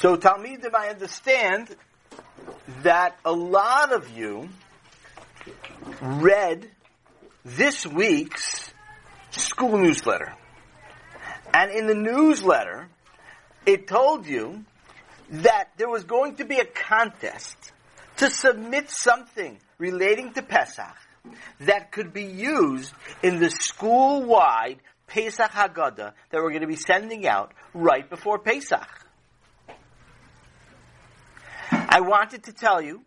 So Talmidim, I understand that a lot of you read this week's school newsletter. And in the newsletter, it told you that there was going to be a contest to submit something relating to Pesach that could be used in the school-wide Pesach Haggadah that we're going to be sending out right before Pesach. I wanted to tell you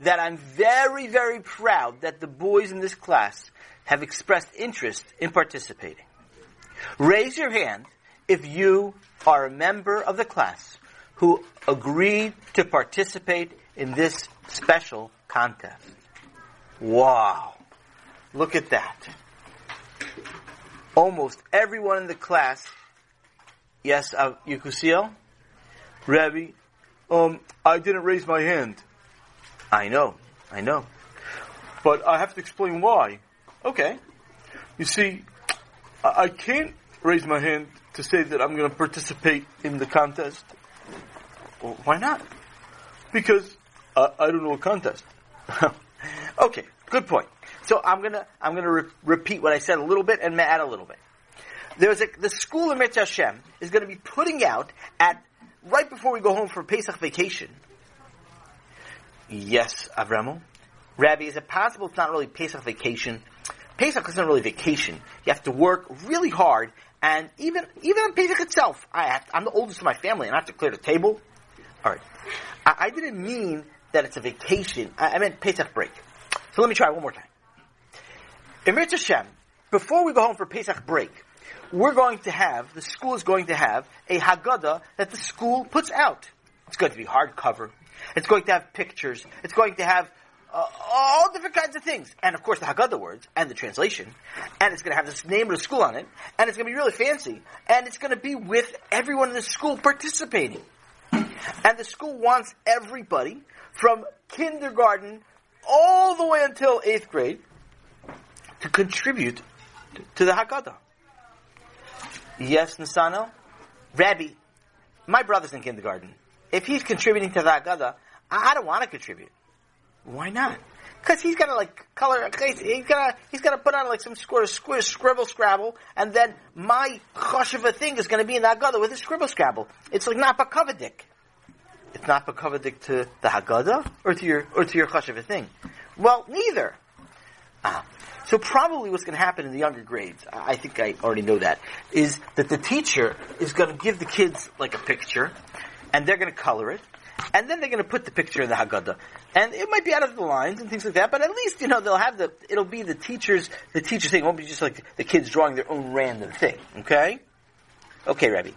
that I'm very, very proud that the boys in this class have expressed interest in participating. Raise your hand if you are a member of the class who agreed to participate in this special contest. Wow. Look at that. Almost everyone in the class, yes, uh, Yukusio, Rabbi, um, I didn't raise my hand. I know, I know. But I have to explain why. Okay. You see, I, I can't raise my hand to say that I'm going to participate in the contest. Well, why not? Because uh, I don't know a contest. okay, good point. So I'm gonna I'm gonna re- repeat what I said a little bit and add a little bit. There's a the school of Mitzvah Hashem is going to be putting out at right before we go home for Pesach vacation. Yes, Avramo. Rabbi, is it possible it's not really Pesach vacation? Pesach isn't really vacation. You have to work really hard, and even even on Pesach itself, I have, I'm the oldest in my family, and I have to clear the table. All right, I, I didn't mean that it's a vacation. I, I meant Pesach break. So let me try one more time. Mitzvah Hashem, before we go home for Pesach break, we're going to have, the school is going to have a Haggadah that the school puts out. It's going to be hardcover. It's going to have pictures. It's going to have uh, all different kinds of things. And of course the Haggadah words and the translation. And it's going to have the name of the school on it. And it's going to be really fancy. And it's going to be with everyone in the school participating. And the school wants everybody from kindergarten all the way until eighth grade to contribute to the Haggadah. Yes, Nasano? Rabbi, my brother's in kindergarten. If he's contributing to the Haggadah, I don't want to contribute. Why not? Because he's got to like color. He's got to he's got to put on like some sort of squish, scribble scrabble, and then my choshev thing is going to be in the Haggadah with a scribble scrabble. It's like not bakavadik. It's not bakavadik to the Haggadah or to your or to your choshev thing. Well, neither. Ah. So probably what's going to happen in the younger grades, I think I already know that, is that the teacher is going to give the kids like a picture, and they're going to color it, and then they're going to put the picture in the Haggadah. And it might be out of the lines and things like that, but at least, you know, they'll have the, it'll be the teachers, the teacher's thing. It won't be just like the kids drawing their own random thing. Okay? Okay, Rabbi.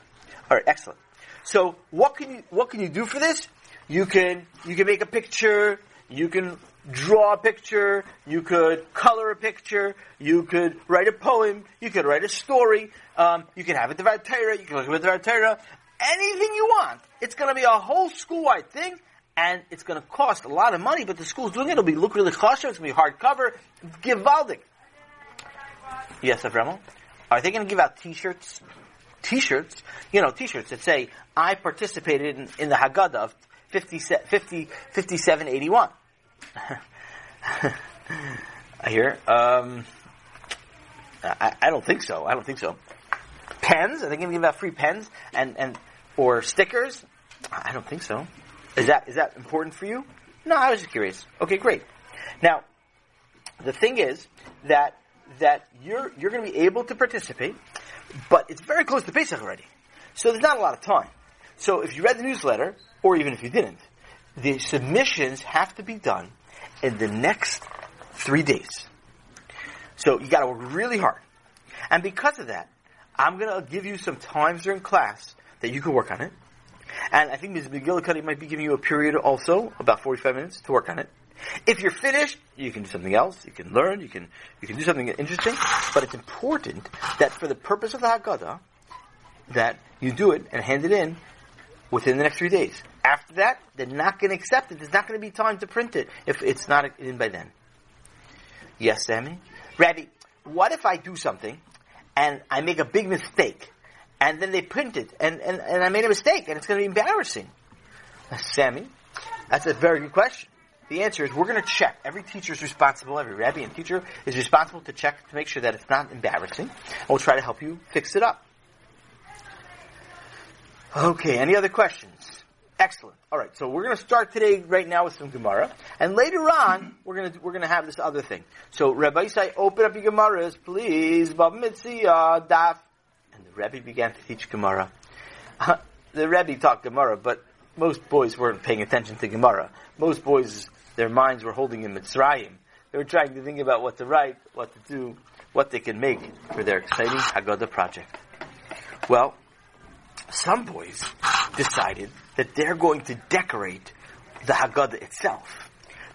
Alright, excellent. So, what can you, what can you do for this? You can, you can make a picture, you can draw a picture, you could color a picture, you could write a poem, you could write a story, um, you can have it Devar Torah, you can look at Devar Torah, anything you want. It's going to be a whole school-wide thing, and it's going to cost a lot of money, but the school's doing it. It'll be look really chashav. It's going to be hardcover. Givaldic. Yes, Avremo? Are they going to give out T-shirts? T-shirts? You know, T-shirts that say, I participated in, in the Haggadah of 50, 50, 5781. I hear. Um, I, I, don't think so. I don't think so. Pens? Are they going to give free pens and and or stickers? I don't think so. Is that is that important for you? No, I was just curious. Okay, great. Now, the thing is that that you're you're going to be able to participate, but it's very close to Pesach already, so there's not a lot of time. So if you read the newsletter, or even if you didn't, the submissions have to be done in the next three days. So you got to work really hard, and because of that, I'm going to give you some times during class that you can work on it. And I think Ms. McGillicuddy might be giving you a period also, about 45 minutes, to work on it. If you're finished, you can do something else. You can learn. You can you can do something interesting. But it's important that for the purpose of the Haggadah, that you do it and hand it in within the next three days. After that, they're not going to accept it. There's not going to be time to print it if it's not in by then. Yes, Sammy? Rabbi, what if I do something and I make a big mistake and then they print it and, and, and I made a mistake and it's going to be embarrassing? Uh, Sammy, that's a very good question. The answer is we're going to check. Every teacher is responsible, every rabbi and teacher is responsible to check to make sure that it's not embarrassing. And we'll try to help you fix it up. Okay, any other questions? Excellent. All right, so we're going to start today right now with some Gemara, and later on we're going to we're going to have this other thing. So Rabbosai, open up your Gemaras, please. Baba Metzia, Daf, and the Rebbe began to teach Gemara. Uh, the Rebbe taught Gemara, but most boys weren't paying attention to Gemara. Most boys, their minds were holding in Mitzrayim. They were trying to think about what to write, what to do, what they can make for their exciting Haggadah project. Well, some boys decided that they're going to decorate the Haggadah itself.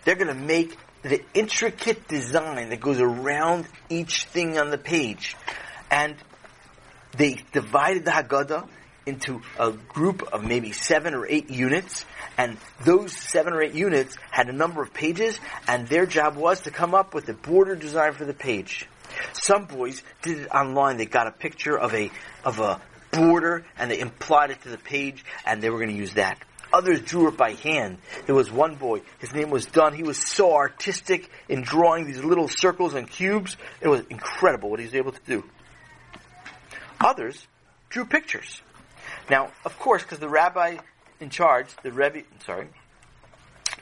They're going to make the intricate design that goes around each thing on the page. And they divided the Haggadah into a group of maybe seven or eight units, and those seven or eight units had a number of pages, and their job was to come up with the border design for the page. Some boys did it online. They got a picture of a of a border and they applied it to the page, and they were going to use that. Others drew it by hand. There was one boy, his name was Dunn. He was so artistic in drawing these little circles and cubes. It was incredible what he was able to do. Others drew pictures. Now, of course, because the rabbi in charge, the Rebbe, sorry,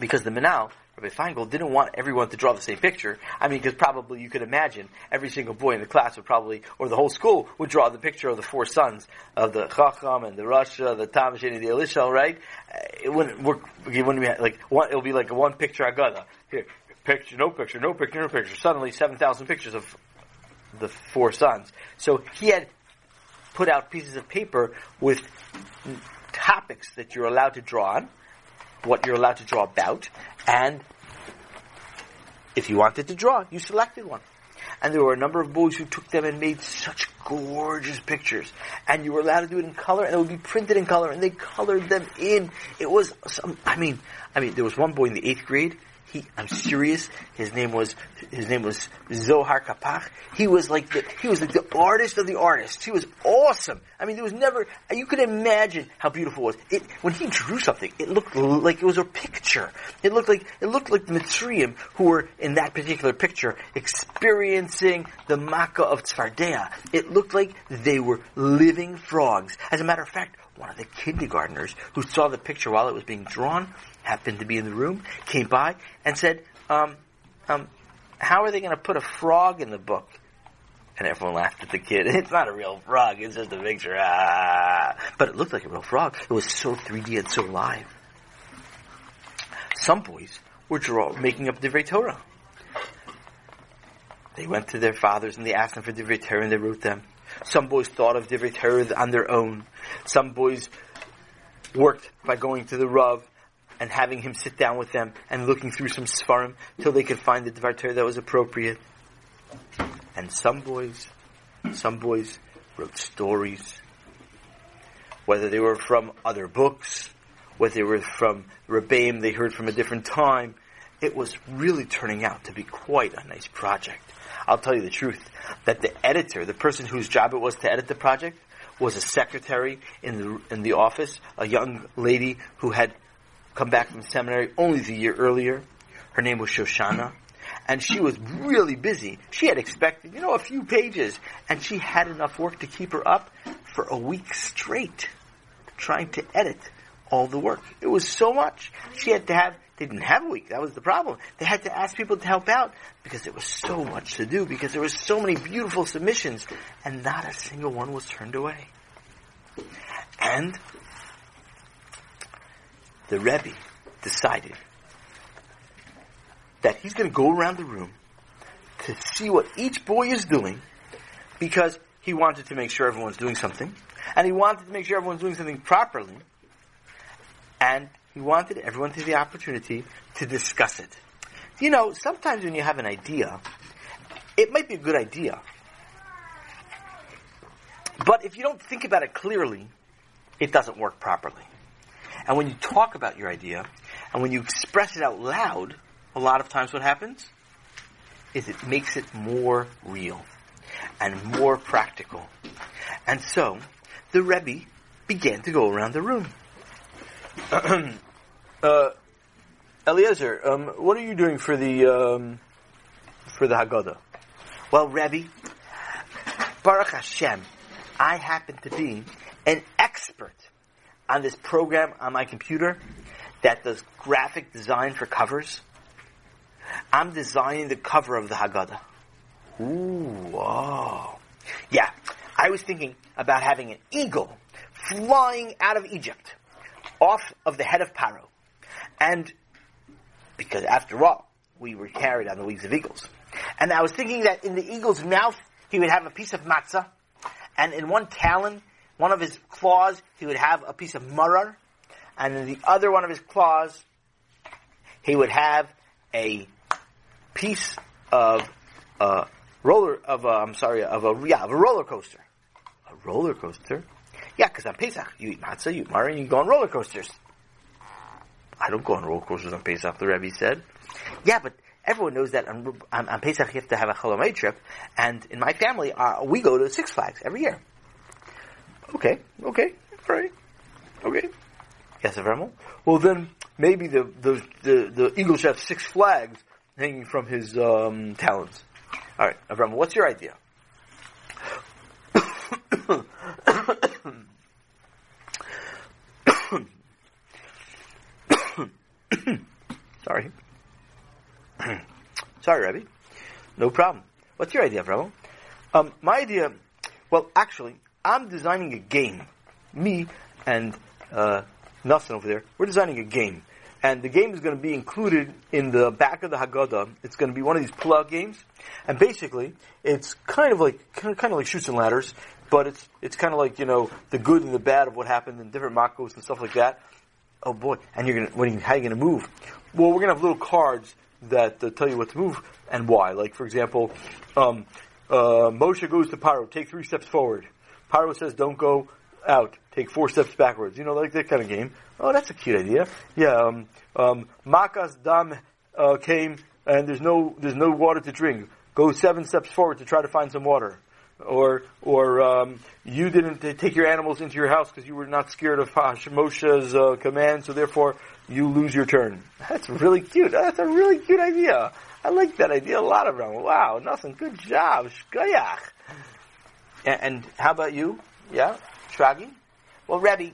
because the Menahel, Rabbi Feingold, didn't want everyone to draw the same picture. I mean, because probably you could imagine every single boy in the class would probably, or the whole school, would draw the picture of the four sons of the Chacham and the Rasha, the Tam, and the Elisha, right? It wouldn't work, it wouldn't be like, one, it'll be like one picture Agada. Here, picture, no picture, no picture, no picture. Suddenly 7,000 pictures of the four sons. So he had put out pieces of paper with topics that you're allowed to draw on, what you're allowed to draw about, and if you wanted to draw, you selected one. And there were a number of boys who took them and made such gorgeous pictures. And you were allowed to do it in color, and it would be printed in color, and they colored them in. It was some, I mean, I mean, there was one boy in the eighth grade he, I'm serious. His name was his name was Zohar Kapach. He was like the he was like the artist of the artists. He was awesome. I mean, there was never you could imagine how beautiful it was. It when he drew something, it looked like it was a picture. It looked like it looked like the Mitzrayim who were in that particular picture experiencing the Makkah of Tzfardea. It looked like they were living frogs. As a matter of fact, one of the kindergartners who saw the picture while it was being drawn happened to be in the room, came by and said, um, um, how are they going to put a frog in the book? And everyone laughed at the kid. It's not a real frog. It's just a picture. Ah. But it looked like a real frog. It was so 3D and so live. Some boys were draw, making up the Torah. They went to their fathers and they asked them for Divrei Torah and they wrote them. Some boys thought of Divrei Torah on their own. Some boys worked by going to the Rav and having him sit down with them and looking through some Sfarim till they could find the Dvar that was appropriate. And some boys, some boys wrote stories, whether they were from other books, whether they were from Rebbeim they heard from a different time. It was really turning out to be quite a nice project. I'll tell you the truth, that the editor, the person whose job it was to edit the project, was a secretary in the in the office, a young lady who had come back from seminary only the year earlier. Her name was Shoshana. And she was really busy. She had expected, you know, a few pages. And she had enough work to keep her up for a week straight, trying to edit all the work. It was so much. She had to have, they didn't have a week. That was the problem. They had to ask people to help out because there was so much to do, because there were so many beautiful submissions, and not a single one was turned away. And the Rebbe decided that he's going to go around the room to see what each boy is doing because he wanted to make sure everyone's doing something and he wanted to make sure everyone's doing something properly and he wanted everyone to have the opportunity to discuss it. You know, sometimes when you have an idea, it might be a good idea. But if you don't think about it clearly, it doesn't work properly. And when you talk about your idea, and when you express it out loud, a lot of times what happens is it makes it more real and more practical. And so, the Rebbe began to go around the room. Uh, Eliezer, um, what are you doing for the um, for the Haggadah? Well, Rebbe, Baruch Hashem, I happen to be an expert on this program on my computer that does graphic design for covers. I'm designing the cover of the Haggadah. Ooh, wow. Yeah, I was thinking about having an eagle flying out of Egypt, off of the head of Paro. And because after all, we were carried on the wings of eagles. And I was thinking that in the eagle's mouth, he would have a piece of matzah, and in one talon, one of his claws, he would have a piece of marar, and in the other one of his claws, he would have a piece of uh, roller of a, I'm sorry of a yeah of a roller coaster. A roller coaster? Yeah, because on Pesach you eat matzah, you eat marar, and you go on roller coasters. I don't go on roller coasters on Pesach. The Rebbe said. Yeah, but everyone knows that on, on, on Pesach you have to have a Chol trip, and in my family uh, we go to Six Flags every year. Okay, okay, all right, okay. Yes, Avremel? Well, then maybe the the the, the eagle should have six flags hanging from his um, talons. All right, Avremel, what's your idea? Sorry. Sorry, Rebbe. No problem. What's your idea, Avremel? Um, my idea, well, actually, I'm designing a game. Me and uh, Nelson over there, we're designing a game. And the game is going to be included in the back of the Haggadah. It's going to be one of these pull-out games. And basically, it's kind of like, kind of, like Chutes and Ladders, but it's, it's kind of like, you know, the good and the bad of what happened in different makos and stuff like that. Oh boy. And you're going to, what are you, how are you going to move? Well, we're going to have little cards that uh, tell you what to move and why. Like, for example, um, uh, Moshe goes to Paro, take three steps forward. Paro says, don't go out, take four steps backwards. You know, like that kind of game. Oh, that's a cute idea. Yeah, um, um, Makas Dam uh, came and there's no there's no water to drink. Go seven steps forward to try to find some water. Or or um, you didn't take your animals into your house because you were not scared of Moshe's uh, command, so therefore you lose your turn. That's really cute. That's a really cute idea. I like that idea a lot, of them. Wow, nothing. Good job, shkoyach. And, and how about you? Yeah, Shragi? Well, Rebbe,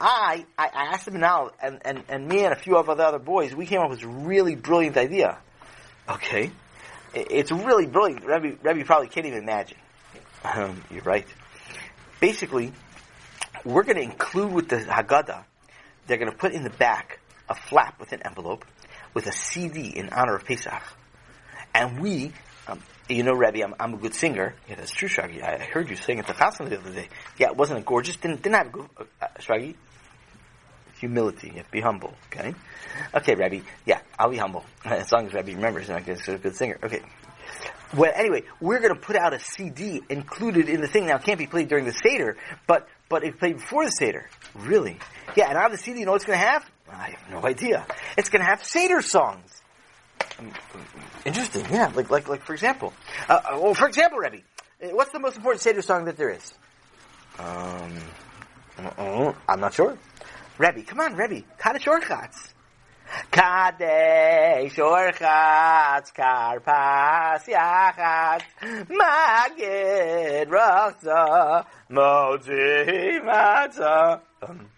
I, I, I asked him now, and, and, and me and a few of the other boys, we came up with a really brilliant idea. Okay. It's really brilliant. Rebbe, Rebbe probably can't even imagine. Um, you're right. Basically, we're going to include with the Haggadah, they're going to put in the back a flap with an envelope with a CD in honor of Pesach. And we, um, you know, Rebbe, I'm, I'm, a good singer. Yeah, that's true, Shaggy. I heard you sing at the Chassan the other day. Yeah, wasn't it gorgeous? Didn't, didn't have a good, uh, uh, Shaggy? Humility. To be humble, okay? Okay, Rebbe. Yeah, I'll be humble. As long as Rebbe remembers, I'm a good singer. Okay. Well, anyway, we're going to put out a CD included in the thing. Now, it can't be played during the Seder, but, but it played before the Seder. Really? Yeah, and on the CD, you know what it's going to have? I have no idea. It's going to have Seder songs. Interesting, yeah. Like, like, like for example, uh, uh well, for example, Rebbe, uh, what's the most important Seder song that there is? Um, uh, I'm not sure. Rebbe, come on, Rebbe, Kadesh Urchatz. Kadesh Urchatz Karpas Yachatz Magid Rasa Moji Matzah. Um,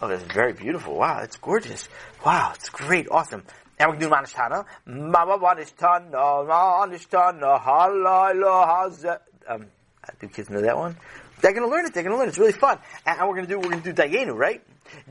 oh, that's very beautiful. Wow, it's gorgeous. Wow, it's great, awesome. And we can do Manishtana. Mama Manishtana, Halayla Hazet. Um, do kids know that one? They're gonna learn it, they're gonna learn it. It's really fun. And, and we're gonna do, we're gonna do Dayenu, right?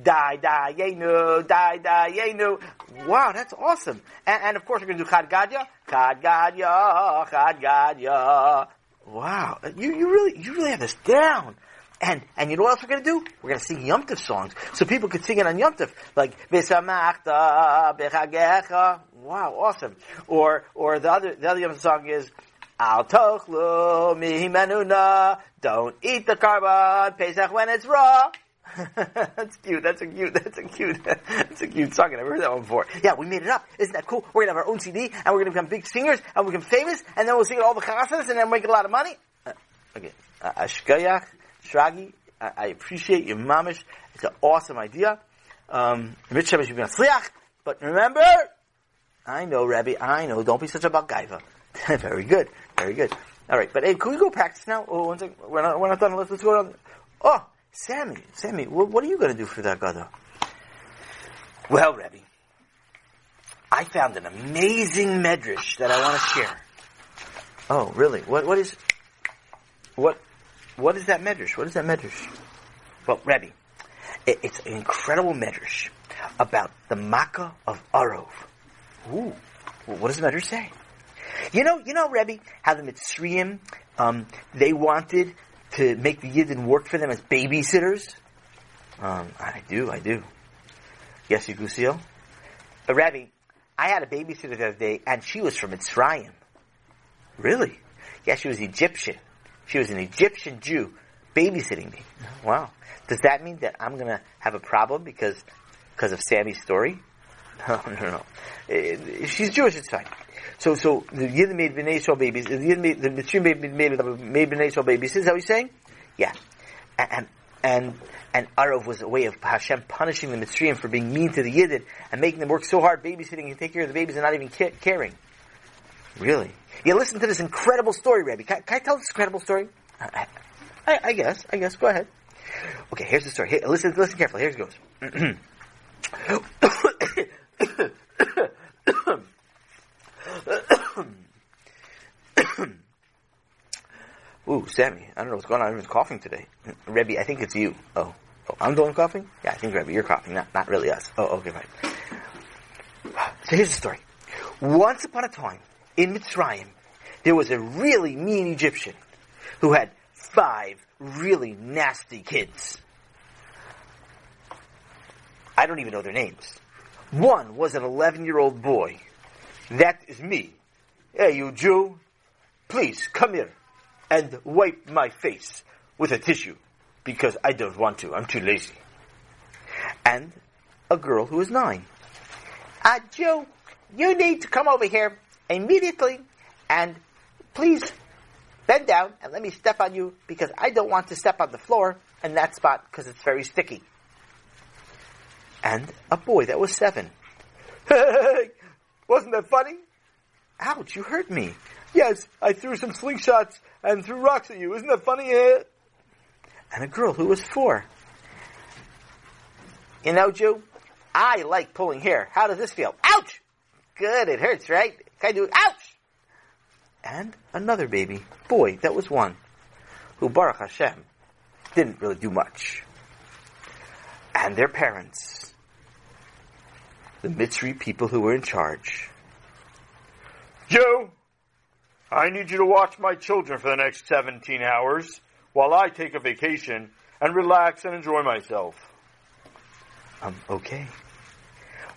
Die, die, yenu, die, die, yenu. Wow, that's awesome. And, and of course we're gonna do Chad Gadya. Chad Gadya, Chad Gadya. Wow. You, you really, you really have this down. And, and you know what else we're gonna do? We're gonna sing Yom Tov songs. So people could sing it on Yom Tov. Like, V'samachta b'chagecha. Wow, awesome. Or, or the other, the other Yom Tov song is, Al tochlu mihimenuna. Don't eat the korban Pesach when it's raw. that's cute. That's a cute. That's a cute. That's a cute song. I never heard that one before. Yeah, we made it up. Isn't that cool? We're gonna have our own CD, and we're gonna become big singers, and we become famous, and then we'll sing all the chassanas, and then we'll make a lot of money. Uh, okay, uh, Ashkayach. Shragi, I, I appreciate your mamish. It's an awesome idea. Um, but remember, I know, Rabbi, I know, don't be such a Baal Gaavah. very good, very good. All right, but hey, can we go practice now? Oh, one second. We're not, we're not done. Let's, let's go on. Oh, Sammy, Sammy, what, what are you going to do for that Gada? Well, Rabbi, I found an amazing medrash that I want to share. Oh, really? What, what is, what, what is that medrash? What is that medrash? Well, Rabbi, it, it's an incredible medrash about the Makkah of Arov. Ooh, what does the medrash say? You know, you know, Rebbe, how the Mitzrayim, um, they wanted to make the Yidden work for them as babysitters? Um, I do, I do. Yes, you Gusil? But Rebbe, I had a babysitter the other day, and she was from Mitzrayim. Really? Yeah, she was Egyptian. She was an Egyptian Jew babysitting me. Wow. Does that mean that I'm gonna have a problem because, because of Sammy's story? No, no, no. She's Jewish, it's fine. So, so the Yidden made Bnei Yisrael babies. The Yidden made the made made, Bnei Yisrael babies. Is that what you're saying? Yeah. And and and Arov was a way of Hashem punishing the Mitzrayim for being mean to the Yidden and making them work so hard babysitting and take care of the babies and not even caring. Really? Yeah. Listen to this incredible story, Rabbi. Can, can I tell this incredible story? I, I, I, guess. I guess. Go ahead. Okay. Here's the story. Here, listen. Listen carefully. Here it goes. Ooh, Sammy, I don't know what's going on. Everyone's coughing today. Rebbe, I think it's you. Oh. oh I'm the one coughing? Yeah, I think Rebbe, you're coughing, not, not really us. Oh, okay, fine. So here's the story. Once upon a time, in Mitzrayim, there was a really mean Egyptian who had five really nasty kids. I don't even know their names. One was an 11 year old boy. That is me. Hey, you Jew, please come here and wipe my face with a tissue because I don't want to. I'm too lazy. And a girl who is nine. Uh, Joe, you need to come over here immediately and please bend down and let me step on you because I don't want to step on the floor in that spot because it's very sticky. And a boy that was seven. Wasn't that funny? Ouch, you hurt me. Yes, I threw some slingshots and threw rocks at you. Isn't that funny? Eh? And a girl who was four. You know, Jew, I like pulling hair. How does this feel? Ouch! Good, it hurts, right? Can I do it? Ouch! And another baby, boy, that was one, who Baruch Hashem didn't really do much. And their parents, the Mitzri people who were in charge. Joe, I need you to watch my children for the next 17 hours while I take a vacation and relax and enjoy myself. Um, okay.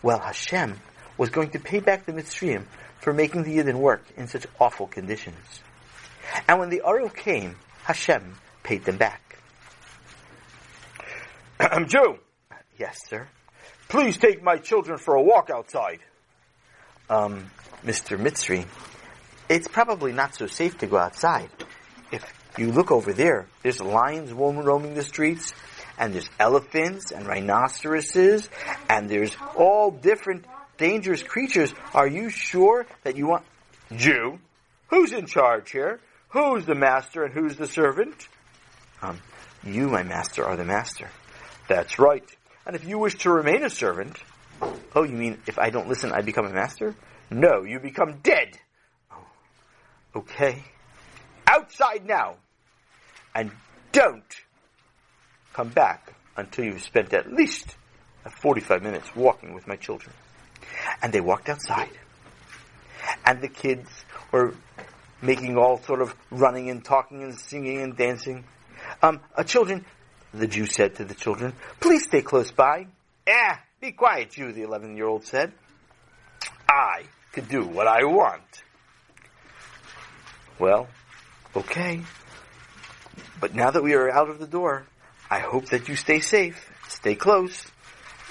Well, Hashem was going to pay back the Mitzrayim for making the Yidden work in such awful conditions. And when the Arov came, Hashem paid them back. I'm Jew. Yes, sir. Please take my children for a walk outside. Um, Mr. Mitzri, it's probably not so safe to go outside. If you look over there, there's lions roaming the streets, and there's elephants and rhinoceroses, and there's all different dangerous creatures. Are you sure that you want Jew? Who's in charge here? Who's the master and who's the servant? Um, you, my master, are the master. That's right. And if you wish to remain a servant, oh, you mean if I don't listen, I become a master? No, you become dead. Okay. Outside now. And don't come back until you've spent at least 45 minutes walking with my children. And they walked outside. And the kids were making all sort of running and talking and singing and dancing. Um, uh, children, the Jew said to the children, please stay close by. Eh, be quiet, Jew, the 11 year old said. I could do what I want. Well, okay. But now that we are out of the door, I hope that you stay safe, stay close.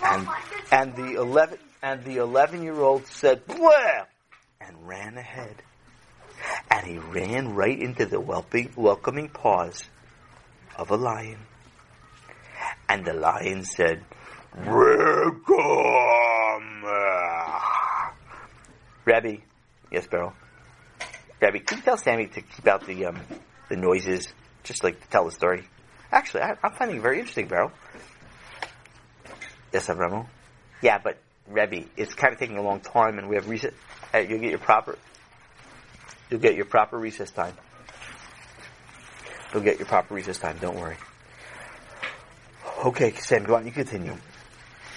And and the eleven and the eleven year old said Blah! and ran ahead. And he ran right into the welcoming paws of a lion. And the lion said, Welcome. Rabbi, yes, Beryl. Rabbi, can you tell Sammy to keep out the um, the noises, just like to tell the story? Actually, I, I'm finding it very interesting, Beryl. Yes, Avramo. Yeah, but Rebbe, it's kind of taking a long time, and we have recess. Uh, you'll get your proper. You'll get your proper recess time. You'll get your proper recess time. Don't worry. Okay, Sam, go on. You continue.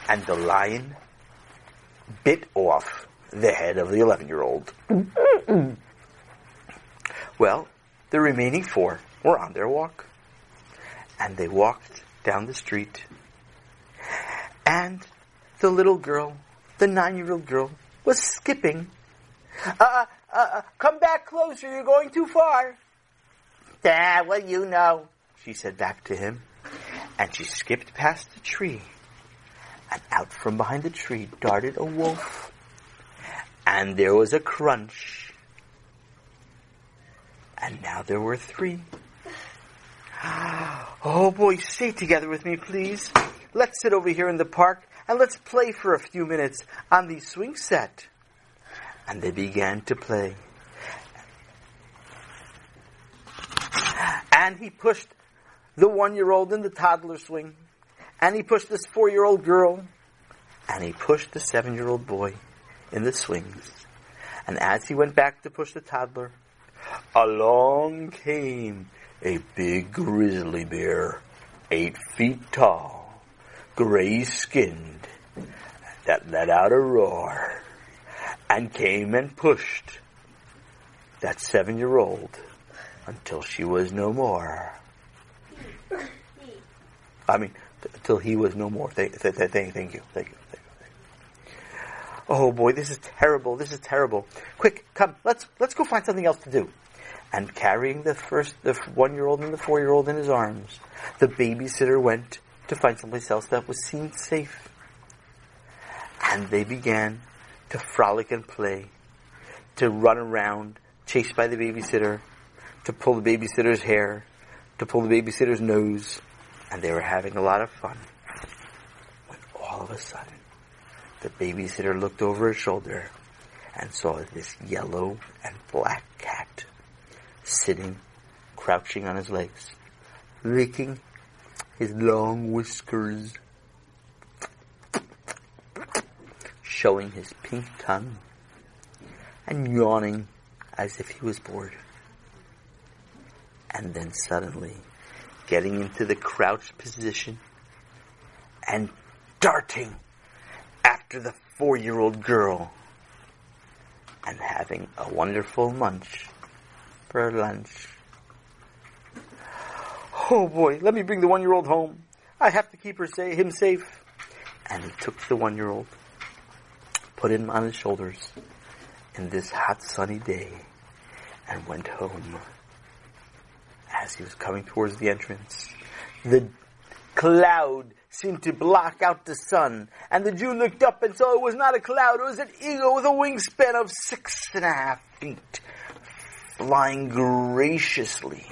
And the lion bit off the head of the eleven-year-old. well, the remaining four were on their walk, and they walked down the street, and the little girl, the nine-year-old girl, was skipping. Uh, uh, uh, come back closer, you're going too far. Dad, what you know? She said back to him. And she skipped past the tree. And out from behind the tree darted a wolf. And there was a crunch. And now there were three. Oh boy, stay together with me, please. Let's sit over here in the park and let's play for a few minutes on the swing set. And they began to play. And he pushed the one year old in the toddler swing. And he pushed this four year old girl. And he pushed the seven year old boy in the swings. And as he went back to push the toddler, along came a big grizzly bear, eight feet tall, gray skinned, that let out a roar and came and pushed that seven year old until she was no more. I mean, until he was no more. Thank, thank, thank, thank you. Thank you. Thank you. Oh boy, this is terrible. This is terrible. Quick, come, let's, let's go find something else to do. And carrying the first, the one year old and the four year old in his arms, the babysitter went to find someplace else that was seen safe. And they began to frolic and play, to run around, chased by the babysitter, to pull the babysitter's hair, to pull the babysitter's nose, and they were having a lot of fun. When all of a sudden, the babysitter looked over his shoulder and saw this yellow and black cat sitting, crouching on his legs, licking his long whiskers, showing his pink tongue, and yawning as if he was bored. And then suddenly, getting into the crouched position and darting after the four-year-old girl and having a wonderful munch for lunch. Oh boy, let me bring the one-year-old home. I have to keep her sa- him safe. And he took the one-year-old, put him on his shoulders in this hot sunny day, and went home. As he was coming towards the entrance, the cloud seemed to block out the sun, and the Jew looked up and saw it was not a cloud, it was an eagle with a wingspan of six and a half feet, flying graciously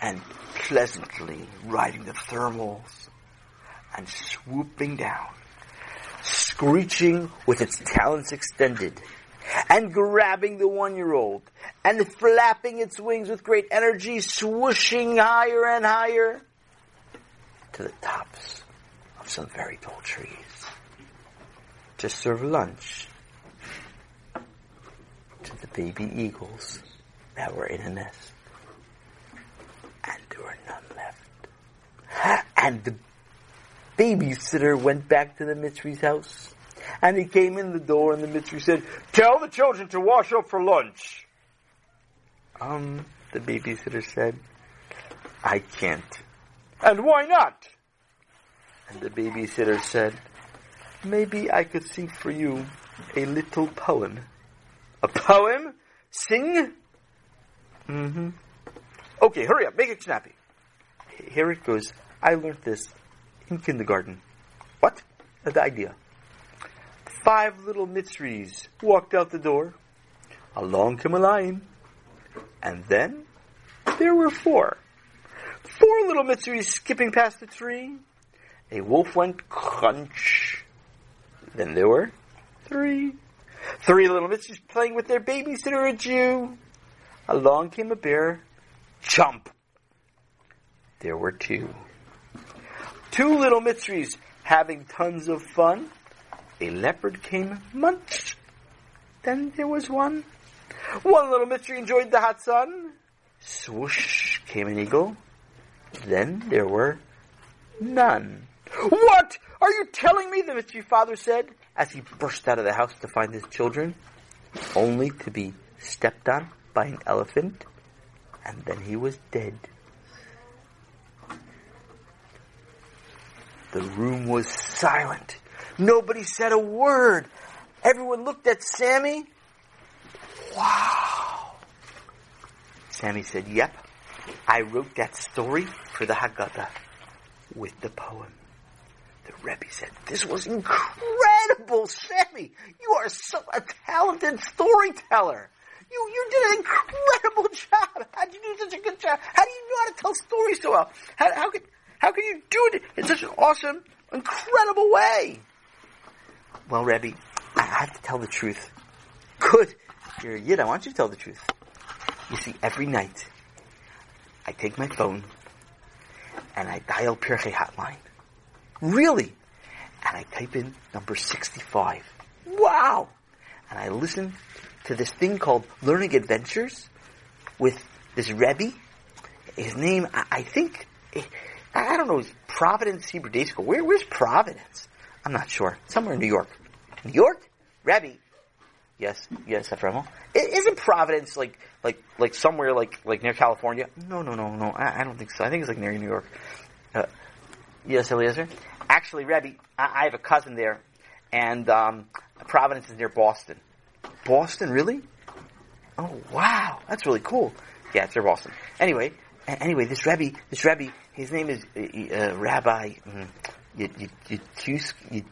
and pleasantly, riding the thermals and swooping down, screeching with its talons extended, and grabbing the one-year-old, and flapping its wings with great energy, swooshing higher and higher to the tops of some very tall trees to serve lunch to the baby eagles that were in a nest. There were none left. And the babysitter went back to the Mitzri's house. And he came in the door and the Mitzri said, Tell the children to wash up for lunch. Um, the babysitter said, I can't. And why not? And the babysitter said, Maybe I could sing for you a little poem. A poem? Sing? Mm-hmm. Okay, hurry up, make it snappy. Here it goes. I learned this in kindergarten. What? The idea. Five little Mitzris walked out the door. Along came a lion. And then there were four. Four little Mitzris skipping past the tree. A wolf went crunch. Then there were three. Three little Mitzris playing with their babysitter, a Jew. Along came a bear. Chomp. There were two. Two little Mitzris having tons of fun. A leopard came munch. Then there was one. One little Mitzri enjoyed the hot sun. Swoosh came an eagle. Then there were none. What are you telling me? The Mitzri father said as he burst out of the house to find his children, only to be stepped on by an elephant, and then he was dead. The room was silent. Nobody said a word. Everyone looked at Sammy. Wow. Sammy said, Yep, I wrote that story for the Haggadah with the poem. The Rebbe said, This was incredible, Sammy. You are so a talented storyteller. You, you did an incredible job. How did you do such a good job? How do you know how to tell stories so well? How, how could, how can you do it in such an awesome, incredible way? Well, Rebbe, I have to tell the truth. Good. You're a yid. I want you to tell the truth. You see, every night, I take my phone and I dial Pirchei hotline. Really? And I type in number 65. Wow! And I listen to this thing called Learning Adventures with this Rebbe. His name, I, I think, I don't know, Providence Hebrew Day School. Where, where's Providence? I'm not sure. Somewhere in New York. New York? Rebbe. Yes, yes, Ephraim. Isn't Providence like, like, like somewhere like, like near California? No, no, no, no. I, I don't think so. I think it's like near New York. Uh, yes, Eliezer. Actually, Rebbe, I, I have a cousin there, and um, Providence is near Boston. Boston, really? Oh, wow, that's really cool. Yeah, it's near Boston. Anyway, anyway, this Rebbe, this Rebbe, his name is uh, uh Rabbi mm,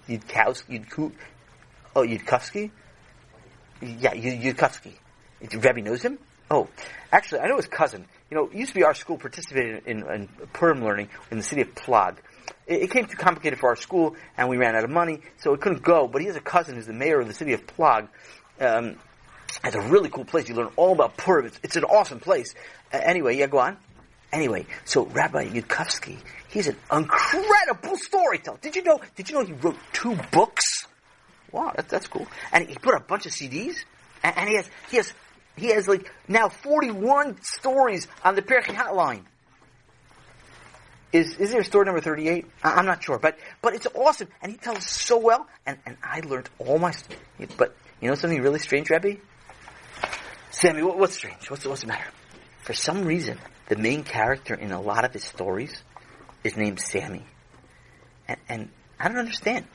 Yudkowski. Oh, Yudkowski. Yeah, Yudkowski. Rebbe knows him. Oh, actually, I know his cousin. You know, used to be our school participated in, in, in Purim learning in the city of Prague. It, it, came too complicated for our school, and we ran out of money, so it couldn't go. But he has a cousin who's the mayor of the city of Prague. Um, it's a really cool place. You learn all about Purim. It's, it's an awesome place. Uh, anyway, yeah, go on. Anyway, so Rabbi Yudkowski, he's an incredible storyteller. Did you know? Did you know he wrote two books? Wow, that's, that's cool. And he put a bunch of CDs, and, and he has he has he has like now forty one stories on the Pirchei hotline. Is is there story number thirty eight? I'm not sure, but but it's awesome, and he tells so well. And and I learned all my. But you know something really strange, Rebbe? Sammy, what, what's strange? What's what's the matter? For some reason, the main character in a lot of his stories is named Sammy, and, and I don't understand.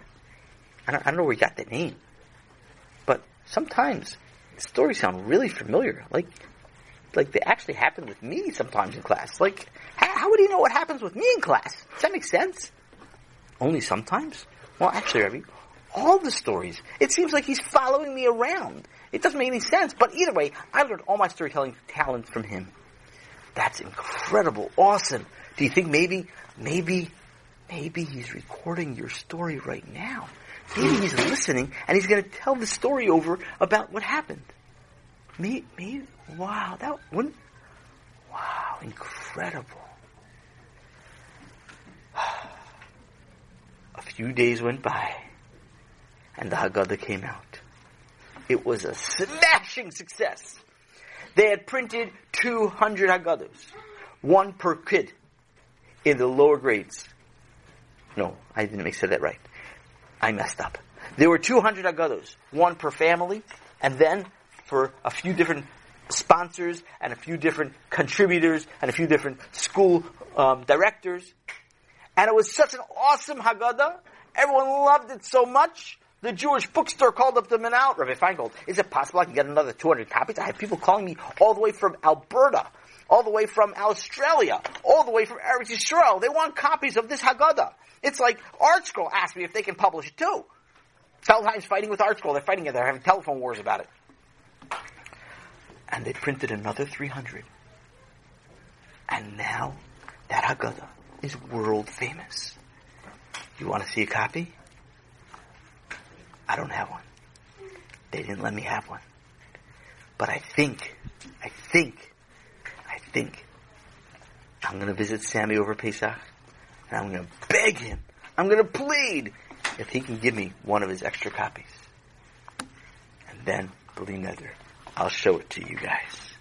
I don't, I don't know where he got that name, but sometimes stories sound really familiar. Like like they actually happen with me sometimes in class. Like how, how would he know what happens with me in class? Does that make sense? Only sometimes? Well, actually, Rebbe, all the stories. It seems like he's following me around. It doesn't make any sense, but either way, I learned all my storytelling talent from him. That's incredible, awesome. Do you think maybe, maybe, maybe he's recording your story right now? Maybe he's listening and he's going to tell the story over about what happened. Me, me, wow, that wouldn't, wow, incredible. A few days went by and the Haggadah came out. It was a smashing success. They had printed 200 Haggadahs, one per kid in the lower grades. No, I didn't make say that right. I messed up. There were 200 Haggadahs, one per family, and then for a few different sponsors and a few different contributors and a few different school um, directors. And it was such an awesome Haggadah. Everyone loved it so much. The Jewish bookstore called up to the man out. Rabbi Feingold, is it possible I can get another 200 copies? I have people calling me all the way from Alberta, all the way from Australia, all the way from Eretz Yisrael. They want copies of this Haggadah. It's like Art ArtScroll asked me if they can publish it too. Feldheim's fighting with Art ArtScroll. They're fighting it. They're having telephone wars about it. And they printed another 300. And now that Haggadah is world famous. You want to see a copy? I don't have one. They didn't let me have one. But I think, I think, I think I'm going to visit Sammy over Pesach and I'm going to beg him, I'm going to plead if he can give me one of his extra copies. And then, bli neder, I'll show it to you guys.